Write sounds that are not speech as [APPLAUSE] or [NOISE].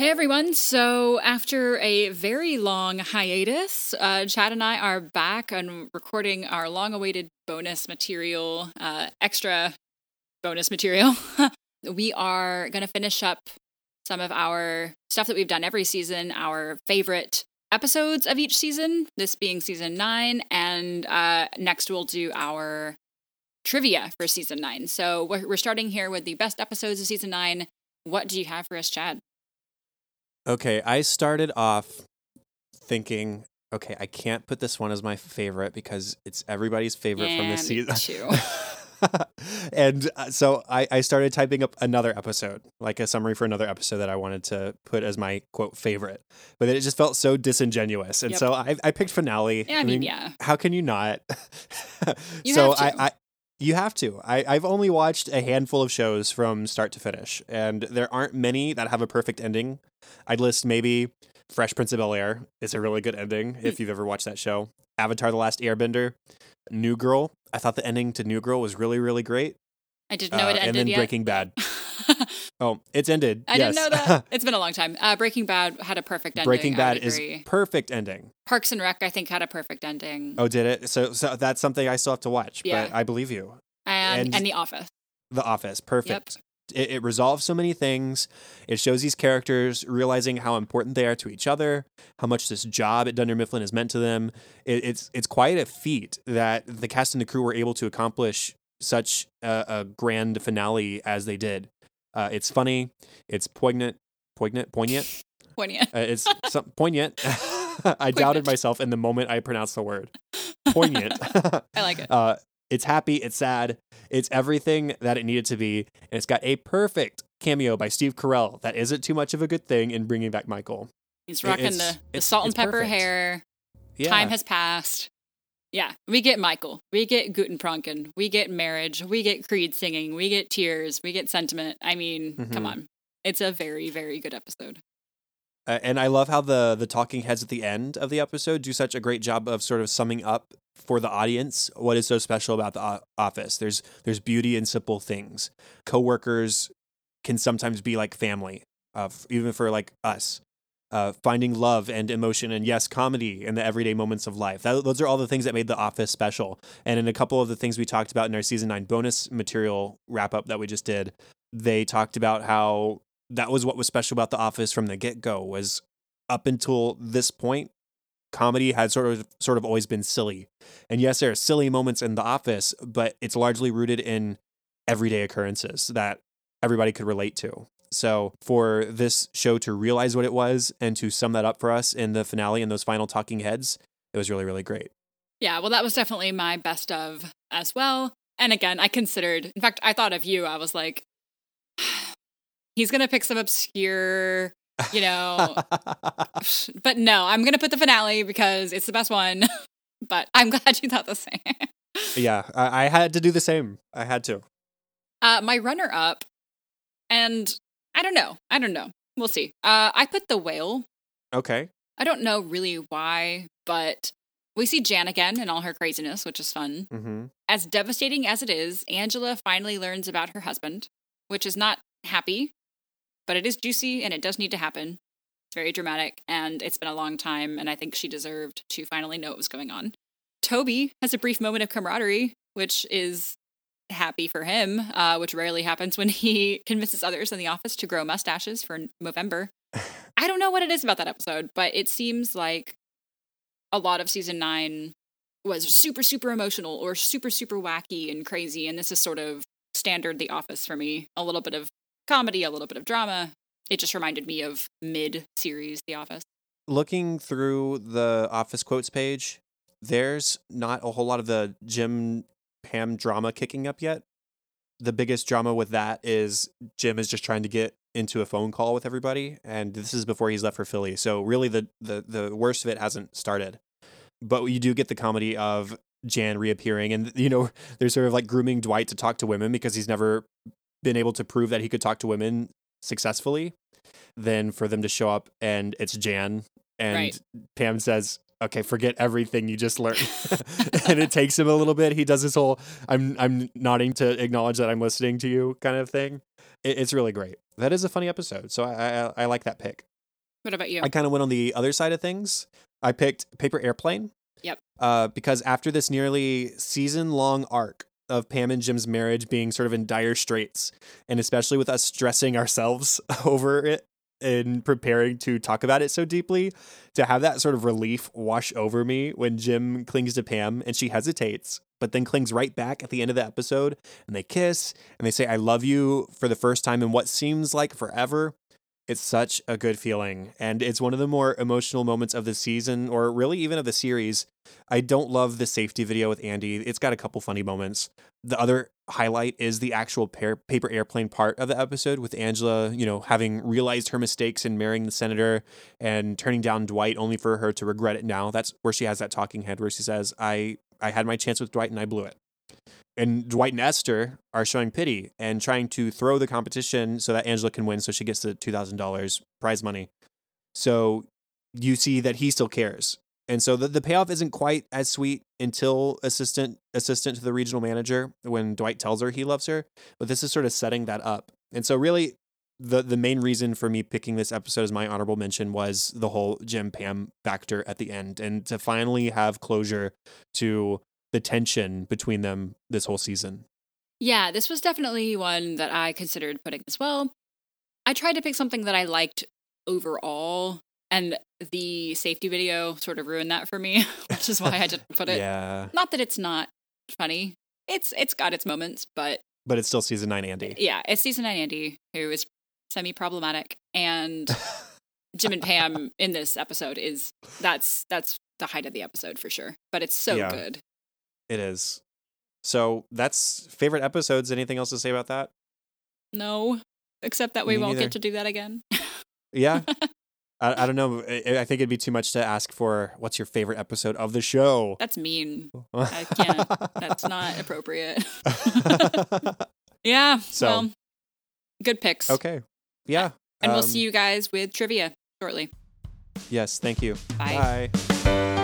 Hey everyone. So, after a very long hiatus, uh, Chad and I are back and recording our long awaited bonus material, uh, extra bonus material. [LAUGHS] we are going to finish up some of our stuff that we've done every season, our favorite episodes of each season, this being season nine. And uh, next we'll do our trivia for season nine. So, we're, we're starting here with the best episodes of season nine. What do you have for us, Chad? Okay, I started off thinking, okay, I can't put this one as my favorite because it's everybody's favorite from Yeah, this season. too. [LAUGHS] and uh, so I, I started typing up another episode, like a summary for another episode that I wanted to put as my quote favorite. But then it just felt so disingenuous. And Yep. so I, I picked finale. Yeah, I mean, yeah. How can you not? [LAUGHS] You so. I, I you have to. I, I've only watched a handful of shows from start to finish, and there aren't many that have a perfect ending. I'd list maybe Fresh Prince of Bel Air is a really good ending Hmm. if you've ever watched that show. Avatar: The Last Airbender, New Girl. I thought the ending to New Girl was really, really great. I didn't know it Uh, ended and then yet. Breaking Bad. [LAUGHS] Oh, it's ended. I yes. didn't know that. [LAUGHS] It's been a long time. Uh, Breaking Bad had a perfect ending. Breaking Bad is perfect ending. Parks and Rec, I think, had a perfect ending. Oh, did it? So, so that's something I still have to watch. Yeah. But I believe you. and, and- and The Office. The Office, perfect. It, it resolves so many things. It shows these characters realizing how important they are to each other, how much this job at Dunder Mifflin has meant to them. It, it's it's quite a feat that the cast and the crew were able to accomplish such a, a grand finale as they did. Uh, it's funny. It's poignant, poignant, poignant. Poignant. Uh, it's some, poignant. [LAUGHS] I doubted myself in the moment I pronounced the word. [LAUGHS] Poignant. [LAUGHS] I like it. Uh, it's happy. It's sad. It's everything that it needed to be. And it's got a perfect cameo by Steve Carell that isn't too much of a good thing in bringing back Michael. He's rocking it's- the, the salt and pepper perfect. hair. Yeah. Time has passed. Yeah, we get Michael. We get Guten Pranken. We get marriage. We get Creed singing. We get tears. We get sentiment. I mean, come Mhm. on. It's a very, very good episode. Uh, and I love how the the talking heads at the end of the episode do such a great job of sort of summing up for the audience what is so special about the o- office. There's there's beauty in simple things. Coworkers can sometimes be like family, uh, f- even for like us. Uh, finding love and emotion and yes, comedy in the everyday moments of life. That, those are all the things that made The Office special. And in a couple of the things we talked about in our season nine bonus material wrap up that we just did, they talked about how that was what was special about The Office from the get go. Was up until this point, comedy had sort of sort of always been silly. And yes, there are silly moments in The Office, but it's largely rooted in everyday occurrences that everybody could relate to. So for this show to realize what it was and to sum that up for us in the finale and those final talking heads, it was really really great. Yeah, well, that was definitely my best of as well. And again, I considered, in fact, I thought of you. I was like, [SIGHS] he's going to pick some obscure, you know, [LAUGHS] but no, I'm going to put the finale because it's the best one. [LAUGHS] but I'm glad you thought the same. yeah, I, I had to do the same. I had to. Uh, my runner up, and I don't know. I don't know. We'll see. Uh, I put the whale. Okay. I don't know really why, but we see Jan again in all her craziness, which is fun. Mm-hmm. As devastating as it is, Angela finally learns about her husband, which is not happy, but it is juicy and it does need to happen. It's very dramatic and it's been a long time, and I think she deserved to finally know what was going on. Toby has a brief moment of camaraderie, which is happy for him, uh, which rarely happens when he [LAUGHS] convinces others in the office to grow mustaches for November. I don't know what it is about that episode, but it seems like a lot of season nine was super, super emotional or super, super wacky and crazy. And this is sort of standard The Office for me. A little bit of comedy, a little bit of drama. It just reminded me of mid series The Office. looking through the office quotes page, there's not a whole lot of the Jim Pam drama kicking up yet. The biggest drama with that is Jim is just trying to get into a phone call with everybody, and this is before he's left for Philly. So really, the the the worst of it hasn't started. But you do get the comedy of Jan reappearing, and you know [LAUGHS] they're sort of like grooming Dwight to talk to women because he's never been able to prove that he could talk to women successfully. Then for them to show up and it's Jan and Right. Pam says, okay, forget everything you just learned. [LAUGHS] and it takes him a little bit. He does this whole I'm I'm nodding to acknowledge that I'm listening to you kind of thing. It, it's really great. That is a funny episode. So I I, I like that pick. What about you? I kind of went on the other side of things. I picked Paper Airplane. Yep. Uh, because after this nearly season long arc of Pam and Jim's marriage being sort of in dire straits, and especially with us stressing ourselves [LAUGHS] over it and preparing to talk about it so deeply, to have that sort of relief wash over me when Jim clings to Pam and she hesitates, but then clings right back at the end of the episode and they kiss and they say, I love you for the first time in what seems like forever. It's such a good feeling. And it's one of the more emotional moments of the season, or really even of the series. I don't love the safety video with Andy. It's got a couple funny moments. The other highlight is the actual pair, paper airplane part of the episode with Angela, you know, having realized her mistakes in marrying the senator and turning down Dwight only for her to regret it now. That's where she has that talking head where she says, I, I had my chance with Dwight and I blew it and Dwight and Esther are showing pity and trying to throw the competition so that Angela can win so she gets the $2,000 prize money. So you see that he still cares. And so the, the payoff isn't quite as sweet until assistant assistant to the regional manager when Dwight tells her he loves her, but this is sort of setting that up. And so really the the main reason for me picking this episode as my honorable mention was the whole Jim Pam factor at the end and to finally have closure to the tension between them this whole season. Yeah, this was definitely one that I considered putting as well. I tried to pick something that I liked overall, and the safety video sort of ruined that for me, [LAUGHS] which is why I didn't [LAUGHS] put it. yeah. Not that it's not funny. It's it's got its moments, but But it's still season nine Andy. yeah, it's season nine Andy who is semi problematic, and [LAUGHS] Jim and Pam in this episode is that's that's the height of the episode for sure. But it's so Yeah. good. It is. So that's favorite episodes. Anything else to say about that? No, except that we Me won't neither. get to do that again. Yeah. [LAUGHS] I, I don't know. I, I think it'd be too much to ask for what's your favorite episode of the show. That's mean. [LAUGHS] I can't. That's not appropriate. [LAUGHS] yeah. So- well, good picks. okay. Yeah. And we'll um, see you guys with trivia shortly. Yes. Thank you. Bye. Bye.